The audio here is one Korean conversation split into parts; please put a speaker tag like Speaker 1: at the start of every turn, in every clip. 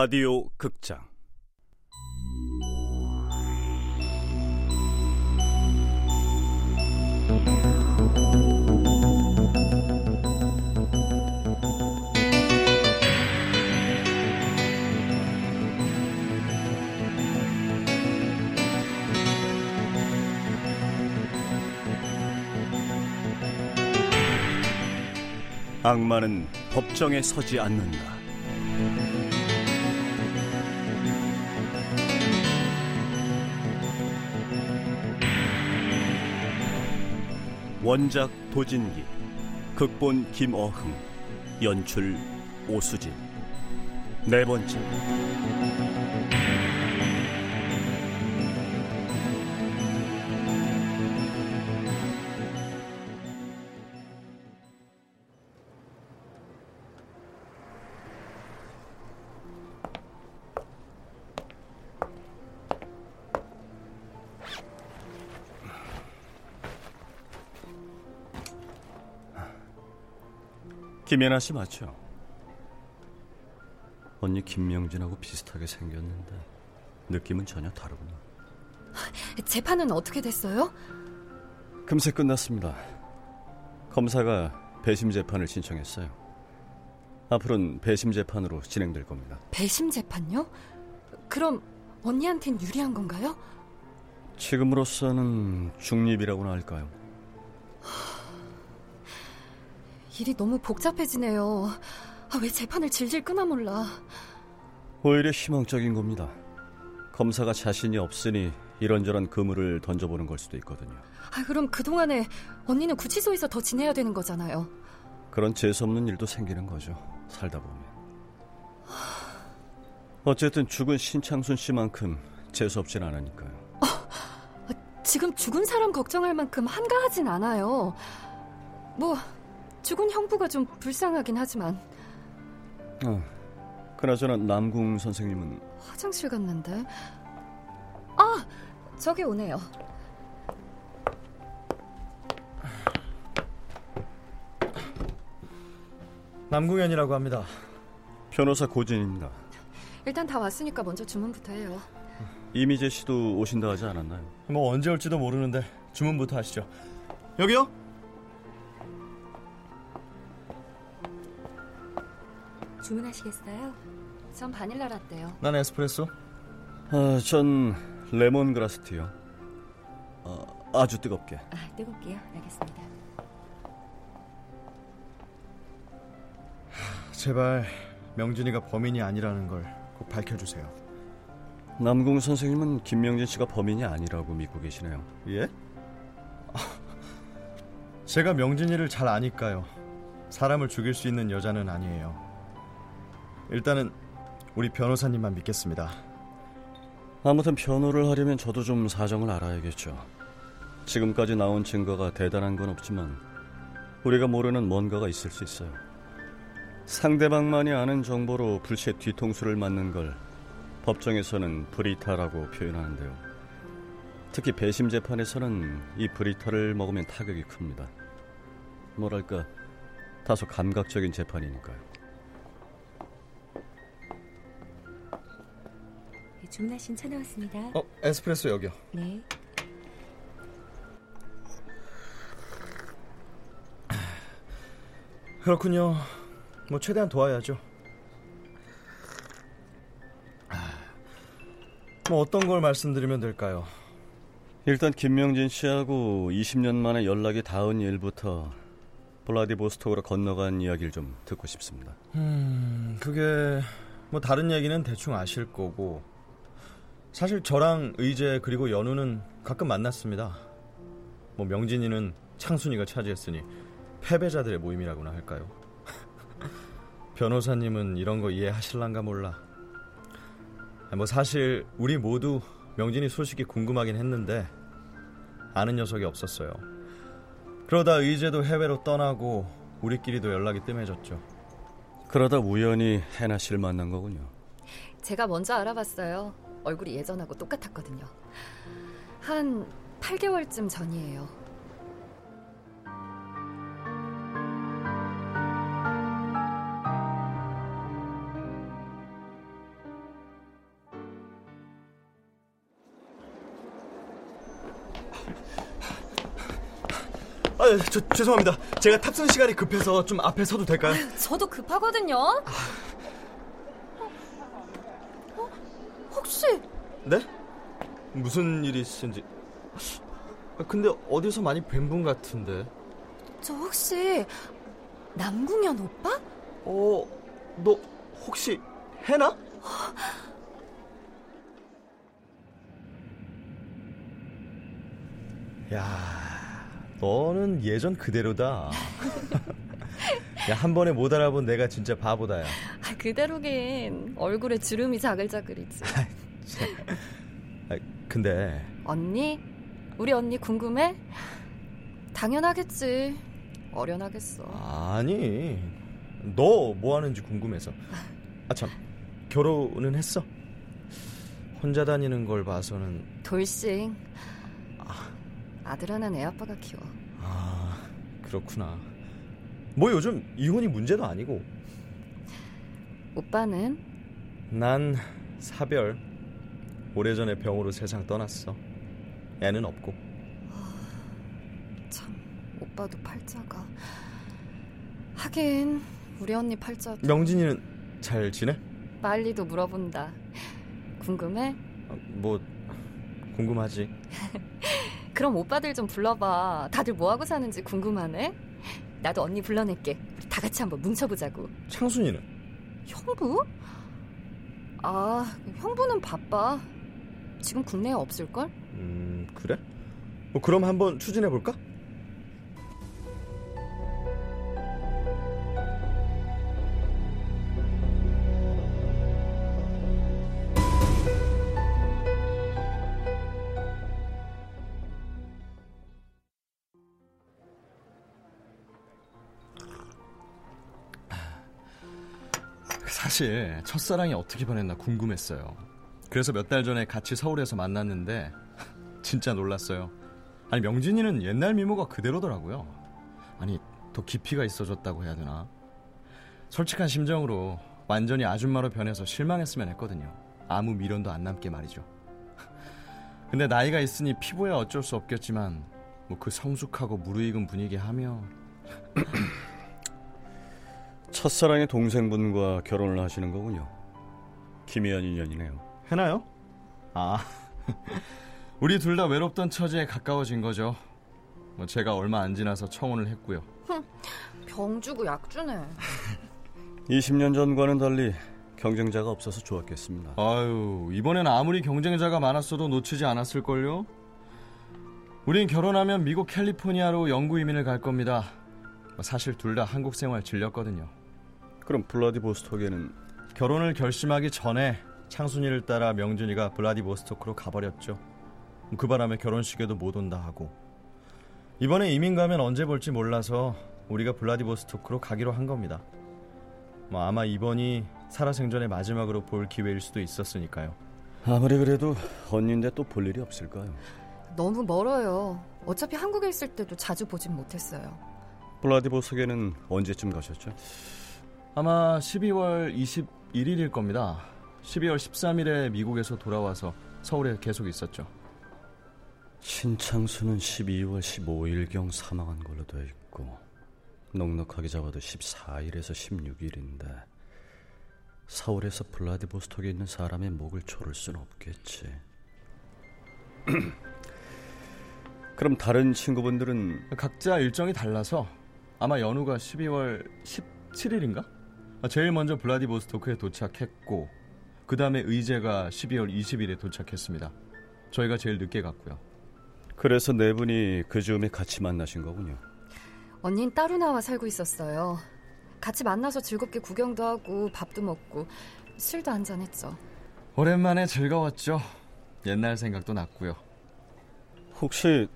Speaker 1: 라디오 극장 악마는 법정에 서지 않는다. 원작 도진기, 극본 김어흥, 연출 오수진. 네 번째. 김연아 씨 맞죠? 언니 김명진하고 비슷하게 생겼는데 느낌은 전혀 다르구나.
Speaker 2: 재판은 어떻게 됐어요?
Speaker 1: 금세 끝났습니다. 검사가 배심 재판을 신청했어요. 앞으로는 배심 재판으로 진행될 겁니다.
Speaker 2: 배심 재판요? 그럼 언니한텐 유리한 건가요?
Speaker 1: 지금으로서는 중립이라고나 할까요?
Speaker 2: 일이 너무 복잡해지네요. 아, 왜 재판을 질질 끄나 몰라.
Speaker 1: 오히려 희망적인 겁니다. 검사가 자신이 없으니 이런저런 그물을 던져보는 걸 수도 있거든요.
Speaker 2: 아, 그럼 그동안에 언니는 구치소에서 더 지내야 되는 거잖아요.
Speaker 1: 그런 재수없는 일도 생기는 거죠. 살다 보면. 어쨌든 죽은 신창순 씨만큼 재수없진 않으니까요.
Speaker 2: 어, 지금 죽은 사람 걱정할 만큼 한가하진 않아요. 뭐 죽은 형부가 좀 불쌍하긴 하지만.
Speaker 1: 어, 그나저나 남궁 선생님은
Speaker 2: 화장실 갔는데. 아, 저기 오네요.
Speaker 3: 남궁현이라고 합니다.
Speaker 1: 변호사 고진입니다.
Speaker 2: 일단 다 왔으니까 먼저 주문부터 해요.
Speaker 1: 이미재 씨도 오신다 하지 않았나요?
Speaker 3: 뭐 언제 올지도 모르는데 주문부터 하시죠. 여기요?
Speaker 2: 주문하시겠어요? 전 바닐라 라떼요.
Speaker 3: 난 에스프레소.
Speaker 1: 아, 전 레몬 그라스티요. 아, 아주 뜨겁게.
Speaker 2: 아, 뜨겁게요. 알겠습니다.
Speaker 3: 제발 명진이가 범인이 아니라는 걸 꼭 밝혀주세요.
Speaker 1: 남궁 선생님은 김명진 씨가 범인이 아니라고 믿고 계시네요.
Speaker 3: 예? 제가 명진이를 잘 아니까요. 사람을 죽일 수 있는 여자는 아니에요. 일단은 우리 변호사님만 믿겠습니다.
Speaker 1: 아무튼 변호를 하려면 저도 좀 사정을 알아야겠죠. 지금까지 나온 증거가 대단한 건 없지만 우리가 모르는 뭔가가 있을 수 있어요. 상대방만이 아는 정보로 불시에 뒤통수를 맞는 걸 법정에서는 브리타라고 표현하는데요. 특히 배심 재판에서는 이 브리타를 먹으면 타격이 큽니다. 뭐랄까 다소 감각적인 재판이니까요.
Speaker 4: 주문하신 차 나왔습니다.
Speaker 3: 어, 에스프레소 여기요.
Speaker 4: 네.
Speaker 3: 그렇군요. 뭐 최대한 도와야죠. 뭐 어떤 걸 말씀드리면 될까요?
Speaker 1: 일단 김명진 씨하고 20년 만에 연락이 닿은 일부터 블라디보스톡으로 건너간 이야기를 좀 듣고 싶습니다.
Speaker 3: 음, 그게 뭐 다른 얘기는 대충 아실 거고 사실 저랑 의재 그리고 연우는 가끔 만났습니다. 뭐 명진이는 창순이가 차지했으니 패배자들의 모임이라고나 할까요? 변호사님은 이런 거 이해하실란가 몰라. 뭐 사실 우리 모두 명진이 소식이 궁금하긴 했는데 아는 녀석이 없었어요. 그러다 의제도 해외로 떠나고 우리끼리도 연락이 뜸해졌죠.
Speaker 1: 그러다 우연히 해나 씨를 만난 거군요.
Speaker 2: 제가 먼저 알아봤어요. 얼굴이 예전하고 똑같았거든요. 한 8개월쯤 전이에요.
Speaker 3: 아, 저, 죄송합니다. 제가 탑승 시간이 급해서 좀 앞에 서도 될까요?
Speaker 2: 저도 급하거든요. 아...
Speaker 3: 네? 무슨 일이신지. 아, 근데 어디서 많이 뵌 분 같은데.
Speaker 2: 저 혹시 남궁현 오빠?
Speaker 3: 어, 너 혹시 해나? 야, 너는 예전 그대로다. 야, 한 번에 못 알아본 내가 진짜 바보다야.
Speaker 2: 아, 그대로긴 얼굴에 주름이 자글자글이지.
Speaker 3: 아, 근데
Speaker 2: 언니? 우리 언니 궁금해? 당연하겠지. 어련하겠어.
Speaker 3: 아니, 너 뭐 하는지 궁금해서. 아 참, 결혼은 했어? 혼자 다니는 걸 봐서는
Speaker 2: 돌싱. 아들 하나는 애 아빠가 키워.
Speaker 3: 아 그렇구나. 뭐 요즘 이혼이 문제도 아니고.
Speaker 2: 오빠는?
Speaker 3: 난 사별. 오래전에 병으로 세상 떠났어. 애는 없고.
Speaker 2: 참, 오빠도 팔자가. 하긴, 우리 언니 팔자도.
Speaker 3: 명진이는 잘 지내?
Speaker 2: 빨리도 물어본다. 궁금해?
Speaker 3: 어, 뭐 궁금하지.
Speaker 2: 그럼 오빠들 좀 불러봐. 다들 뭐 하고 사는지 궁금하네? 나도 언니 불러낼게. 우리 다 같이 한번 뭉쳐보자고.
Speaker 3: 창순이는?
Speaker 2: 형부? 아, 형부는 바빠. 지금 국내에 없을걸?
Speaker 3: 음 그래? 뭐 그럼 한번 추진해 볼까? 사실 첫사랑이 어떻게 변했나 궁금했어요. 그래서 몇 달 전에 같이 서울에서 만났는데 진짜 놀랐어요. 아니 명진이는 옛날 미모가 그대로더라고요. 아니 더 깊이가 있어졌다고 해야 되나? 솔직한 심정으로 완전히 아줌마로 변해서 실망했으면 했거든요. 아무 미련도 안 남게 말이죠. 근데 나이가 있으니 피부야 어쩔 수 없겠지만 뭐 그 성숙하고 무르익은 분위기 하며
Speaker 1: 첫사랑의 동생분과 결혼을 하시는 거군요. 기미한 인연이네요.
Speaker 3: 해나요? 아 우리 둘 다 외롭던 처지에 가까워진 거죠. 뭐 제가 얼마 안 지나서 청혼을 했고요.
Speaker 2: 병 주고 약 주네.
Speaker 1: 20년 전과는 달리 경쟁자가 없어서 좋았겠습니다.
Speaker 3: 아유 이번엔 아무리 경쟁자가 많았어도 놓치지 않았을걸요? 우린 결혼하면 미국 캘리포니아로 영구 이민을 갈 겁니다. 뭐 사실 둘 다 한국 생활 질렸거든요.
Speaker 1: 그럼 블라디보스톡에는
Speaker 3: 결혼을 결심하기 전에 창순이를 따라 명준이가 블라디보스토크로 가버렸죠. 그 바람에 결혼식에도 못 온다 하고 이번에 이민 가면 언제 볼지 몰라서 우리가 블라디보스토크로 가기로 한 겁니다. 뭐 아마 이번이 살아생전의 마지막으로 볼 기회일 수도 있었으니까요.
Speaker 1: 아무리 그래도 언니인데 또 볼 일이 없을까요?
Speaker 2: 너무 멀어요. 어차피 한국에 있을 때도 자주 보진 못했어요.
Speaker 1: 블라디보스톡에는 언제쯤 가셨죠?
Speaker 3: 아마 12월 21일일 겁니다. 12월 13일에 미국에서 돌아와서 서울에 계속 있었죠.
Speaker 1: 신창수는 12월 15일경 사망한 걸로 돼 있고 넉넉하게 잡아도 14일에서 16일인데 서울에서 블라디보스톡에 있는 사람의 목을 조를 순 없겠지. 그럼 다른 친구분들은
Speaker 3: 각자 일정이 달라서 아마 연우가 12월 17일인가? 제일 먼저 블라디보스토크에 도착했고 그 다음에 의제가 12월 20일에 도착했습니다. 저희가 제일 늦게 갔고요.
Speaker 1: 그래서 네 분이 그 즈음에 같이 만나신 거군요.
Speaker 2: 언닌 따로 나와 살고 있었어요. 같이 만나서 즐겁게 구경도 하고 밥도 먹고 술도 한잔 했죠.
Speaker 3: 오랜만에 즐거웠죠. 옛날 생각도 났고요.
Speaker 1: 혹시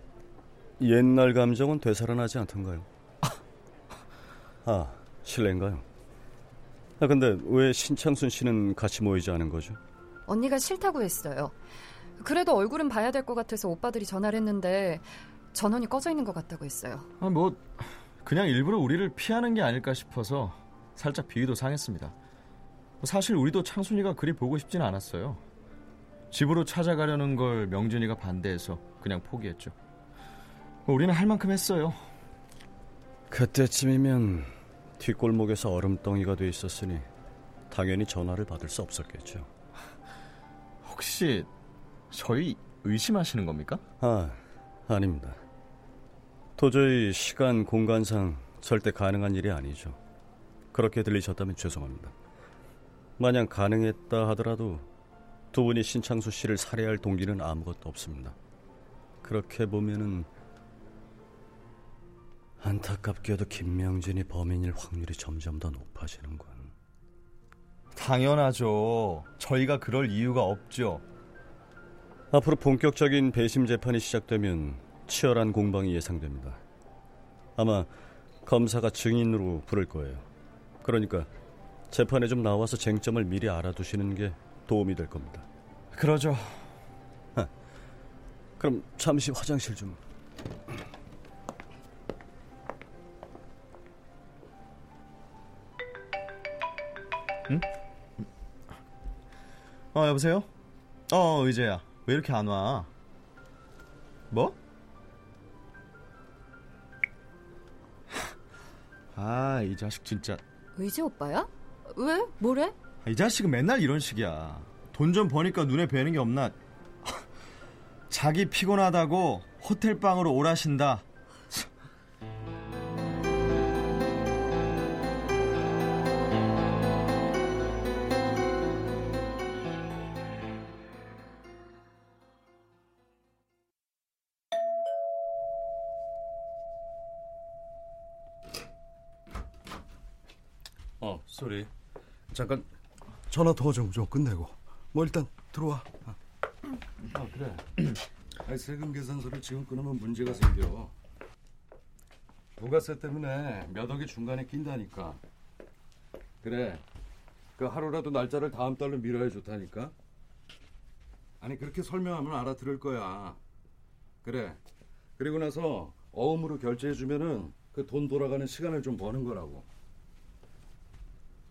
Speaker 1: 옛날 감정은 되살아나지 않던가요? 아, 실례인가요? 아, 근데 왜 신창순 씨는 같이 모이지 않은 거죠?
Speaker 2: 언니가 싫다고 했어요. 그래도 얼굴은 봐야 될 것 같아서 오빠들이 전화를 했는데 전원이 꺼져 있는 것 같다고 했어요.
Speaker 3: 아, 뭐 그냥 일부러 우리를 피하는 게 아닐까 싶어서 살짝 비위도 상했습니다. 사실 우리도 창순이가 그리 보고 싶지는 않았어요. 집으로 찾아가려는 걸 명준이가 반대해서 그냥 포기했죠. 우리는 할 만큼 했어요.
Speaker 1: 그때쯤이면 뒷골목에서 얼음덩이가 돼 있었으니 당연히 전화를 받을 수 없었겠죠.
Speaker 3: 혹시 저희 의심하시는 겁니까?
Speaker 1: 아, 아닙니다. 도저히 시간, 공간상 절대 가능한 일이 아니죠. 그렇게 들리셨다면 죄송합니다. 만약 가능했다 하더라도 두 분이 신창수 씨를 살해할 동기는 아무것도 없습니다. 그렇게 보면은 안타깝게도 김명진이 범인일 확률이 점점 더 높아지는군.
Speaker 3: 당연하죠. 저희가 그럴 이유가 없죠.
Speaker 1: 앞으로 본격적인 배심 재판이 시작되면 치열한 공방이 예상됩니다. 아마 검사가 증인으로 부를 거예요. 그러니까 재판에 좀 나와서 쟁점을 미리 알아두시는 게 도움이 될 겁니다.
Speaker 3: 그러죠.
Speaker 1: 아, 그럼 잠시 화장실 좀.
Speaker 3: 응? 어 여보세요? 어 의재야 왜 이렇게 안 와? 뭐? 아 이 자식 진짜
Speaker 2: 의지 오빠야? 왜? 뭐래?
Speaker 3: 이 자식은 맨날 이런 식이야 돈 좀 버니까 눈에 뵈는 게 없나 자기 피곤하다고 호텔방으로 오라신다
Speaker 5: 소리. 잠깐 전화 도좀 좀 끝내고. 뭐 일단 들어와. 아, 아 그래. 아니, 세금 계산서를 지금 끊으면 문제가 생겨. 부가세 때문에 몇 억이 중간에 낀다니까. 그래. 그 하루라도 날짜를 다음 달로 미뤄야 좋다니까. 아니 그렇게 설명하면 알아들을 거야. 그래. 그리고 나서 어음으로 결제해 주면은 그 돈 돌아가는 시간을 좀 버는 거라고.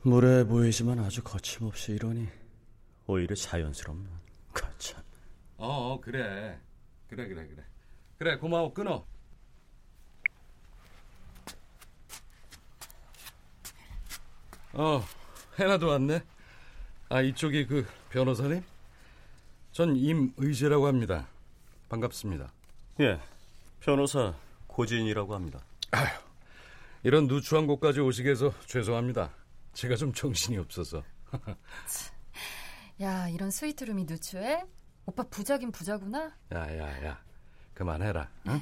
Speaker 1: 무례해 보이지만 아주 거침없이 이러니 오히려 자연스럽네. 가참.
Speaker 5: 어, 어, 그래. 그래, 그래, 그래. 그래, 고마워. 끊어. 어, 해나도 왔네. 아, 이쪽이 그 변호사님? 전 임의재라고 합니다. 반갑습니다.
Speaker 1: 예, 변호사 고진이라고 합니다.
Speaker 5: 아휴, 이런 누추한 곳까지 오시게 해서 죄송합니다. 제가 좀 정신이 없어서.
Speaker 2: 야, 이런 스위트룸이 누추해? 오빠 부자긴 부자구나.
Speaker 5: 야, 야, 야. 그만해라. 응?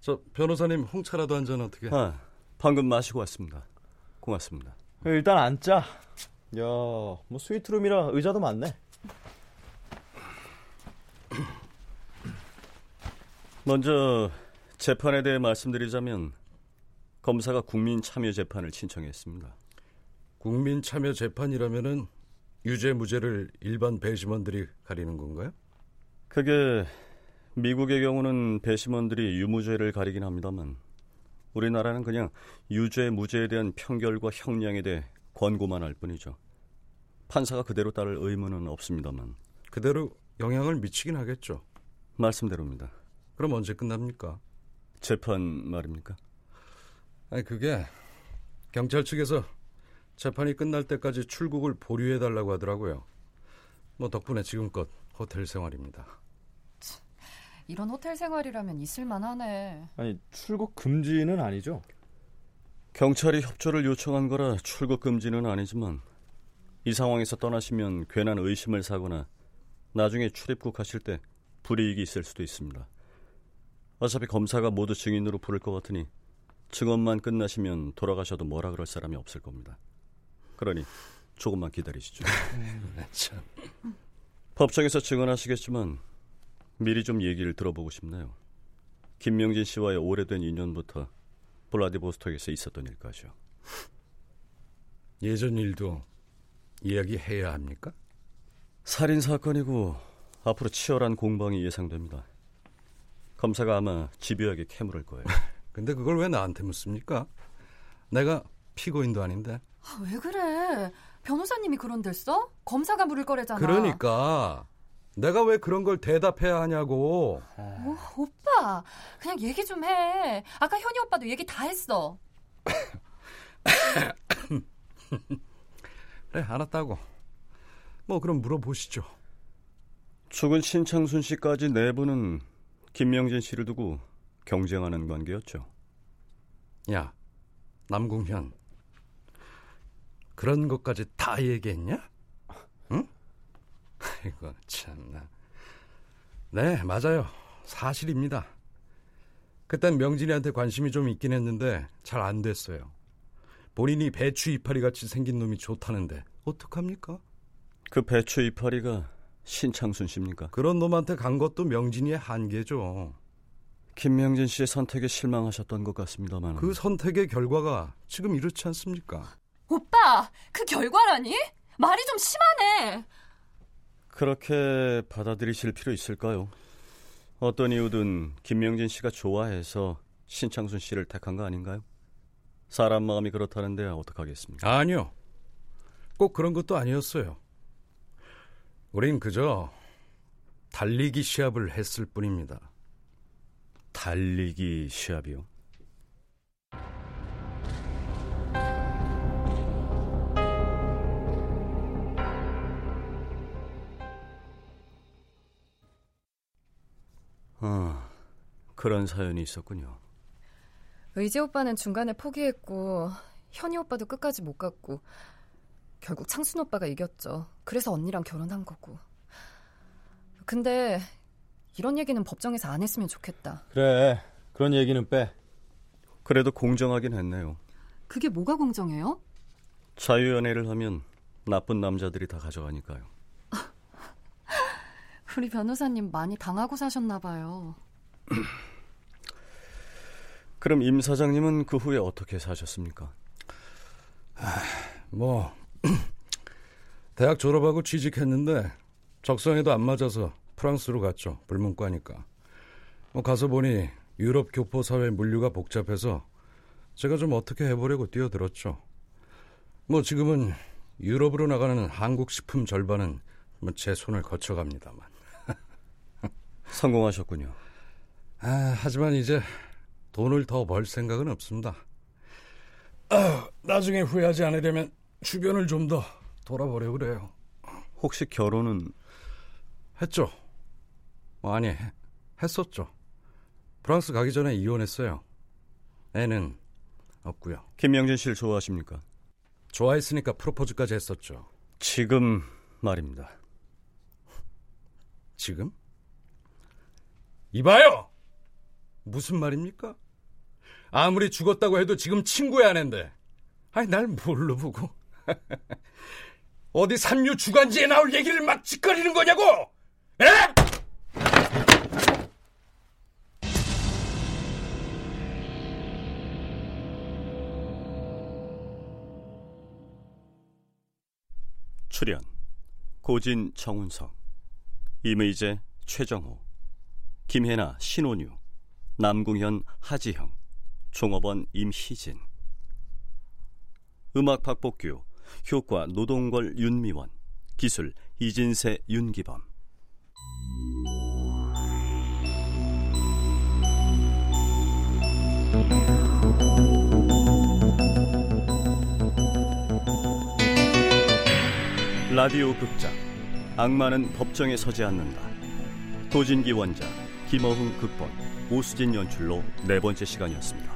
Speaker 5: 저 변호사님 홍차라도 한 잔 어떻게?
Speaker 1: 아, 방금 마시고 왔습니다. 고맙습니다.
Speaker 3: 일단 앉자. 야, 뭐 스위트룸이라 의자도 많네.
Speaker 1: 먼저 재판에 대해 말씀드리자면 검사가 국민 참여 재판을 신청했습니다.
Speaker 5: 국민 참여 재판이라면은 유죄 무죄를 일반 배심원들이 가리는 건가요?
Speaker 1: 그게 미국의 경우는 배심원들이 유무죄를 가리긴 합니다만 우리나라는 그냥 유죄 무죄에 대한 평결과 형량에 대해 권고만 할 뿐이죠. 판사가 그대로 따를 의무는 없습니다만
Speaker 5: 그대로 영향을 미치긴 하겠죠.
Speaker 1: 말씀대로입니다.
Speaker 5: 그럼 언제 끝납니까?
Speaker 1: 재판 말입니까?
Speaker 5: 아니 그게 경찰 측에서 재판이 끝날 때까지 출국을 보류해 달라고 하더라고요. 뭐 덕분에 지금껏 호텔 생활입니다.
Speaker 2: 이런 호텔 생활이라면 있을만하네.
Speaker 3: 아니 출국 금지는 아니죠?
Speaker 1: 경찰이 협조를 요청한 거라 출국 금지는 아니지만 이 상황에서 떠나시면 괜한 의심을 사거나 나중에 출입국 하실 때 불이익이 있을 수도 있습니다. 어차피 검사가 모두 증인으로 부를 것 같으니 증언만 끝나시면 돌아가셔도 뭐라 그럴 사람이 없을 겁니다. 그러니 조금만 기다리시죠.
Speaker 5: 참.
Speaker 1: 법정에서 증언하시겠지만 미리 좀 얘기를 들어보고 싶네요. 김명진 씨와의 오래된 인연부터 블라디보스톡에서 있었던 일까지요.
Speaker 5: 예전 일도 이야기해야 합니까?
Speaker 1: 살인 사건이고 앞으로 치열한 공방이 예상됩니다. 검사가 아마 집요하게 캐물을 거예요.
Speaker 5: 근데 그걸 왜 나한테 묻습니까? 내가 피고인도 아닌데.
Speaker 2: 아, 왜 그래? 변호사님이 그런댔어? 검사가 물을 거래잖아.
Speaker 5: 그러니까 내가 왜 그런 걸 대답해야 하냐고.
Speaker 2: 어, 오빠, 그냥 얘기 좀 해. 아까 현이 오빠도 얘기 다 했어.
Speaker 5: 그래, 알았다고. 뭐 그럼 물어보시죠.
Speaker 1: 죽은 신창순 씨까지 내부는 김명진 씨를 두고 경쟁하는 관계였죠.
Speaker 5: 야, 남궁현. 그런 것까지 다 얘기했냐? 응? 아이고, 참나. 네, 맞아요. 사실입니다. 그땐 명진이한테 관심이 좀 있긴 했는데 잘 안 됐어요. 본인이 배추 이파리 같이 생긴 놈이 좋다는데 어떡합니까?
Speaker 1: 그 배추 이파리가 신창순 씨입니까?
Speaker 5: 그런 놈한테 간 것도 명진이의 한계죠.
Speaker 1: 김명진 씨의 선택에 실망하셨던 것 같습니다만
Speaker 5: 그 선택의 결과가 지금 이렇지 않습니까?
Speaker 2: 오빠, 그 결과라니? 말이 좀 심하네.
Speaker 1: 그렇게 받아들이실 필요 있을까요? 어떤 이유든 김명진 씨가 좋아해서 신창순 씨를 택한 거 아닌가요? 사람 마음이 그렇다는데 어떡하겠습니까?
Speaker 5: 아니요. 꼭 그런 것도 아니었어요. 우린 그저 달리기 시합을 했을 뿐입니다.
Speaker 1: 달리기 시합이요? 아, 그런 사연이 있었군요.
Speaker 2: 의지 오빠는 중간에 포기했고 현이 오빠도 끝까지 못 갔고 결국 창순 오빠가 이겼죠. 그래서 언니랑 결혼한 거고. 근데 이런 얘기는 법정에서 안 했으면 좋겠다.
Speaker 3: 그래. 그런 얘기는 빼.
Speaker 1: 그래도 공정하긴 했네요.
Speaker 2: 그게 뭐가 공정해요?
Speaker 1: 자유연애를 하면 나쁜 남자들이 다 가져가니까요.
Speaker 2: 우리 변호사님 많이 당하고 사셨나 봐요.
Speaker 1: 그럼 임 사장님은 그 후에 어떻게 사셨습니까?
Speaker 5: 뭐 대학 졸업하고 취직했는데 적성에도 안 맞아서 프랑스로 갔죠. 불문과니까. 뭐 가서 보니 유럽 교포 사회 물류가 복잡해서 제가 좀 어떻게 해보려고 뛰어들었죠. 뭐 지금은 유럽으로 나가는 한국 식품 절반은 뭐제 손을 거쳐갑니다만.
Speaker 1: 성공하셨군요.
Speaker 5: 아, 하지만 이제 돈을 더 벌 생각은 없습니다. 아, 나중에 후회하지 않으려면 주변을 좀 더 돌아보려 그래요.
Speaker 1: 혹시 결혼은
Speaker 5: 했죠. 뭐 아니, 해- 했었죠. 프랑스 가기 전에 이혼했어요. 애는 없고요.
Speaker 1: 김명진 씨를 좋아하십니까?
Speaker 5: 좋아했으니까 프로포즈까지 했었죠.
Speaker 1: 지금 말입니다.
Speaker 5: 지금? 이봐요! 무슨 말입니까? 아무리 죽었다고 해도 지금 친구야 하는데. 아니, 날 뭘로 보고. 어디 삼류 주간지에 나올 얘기를 막 짓거리는 거냐고! 에?
Speaker 1: 출연 고진 정운석 임의재 최정호 김혜나 신원유. 남궁현 하지형. 종업원 임희진. 음악 박복규. 효과 노동걸 윤미원. 기술 이진세 윤기범. 라디오 극장. 악마는 법정에 서지 않는다. 도진기 원작 김어흥 극본 오수진 연출로 네 번째 시간이었습니다.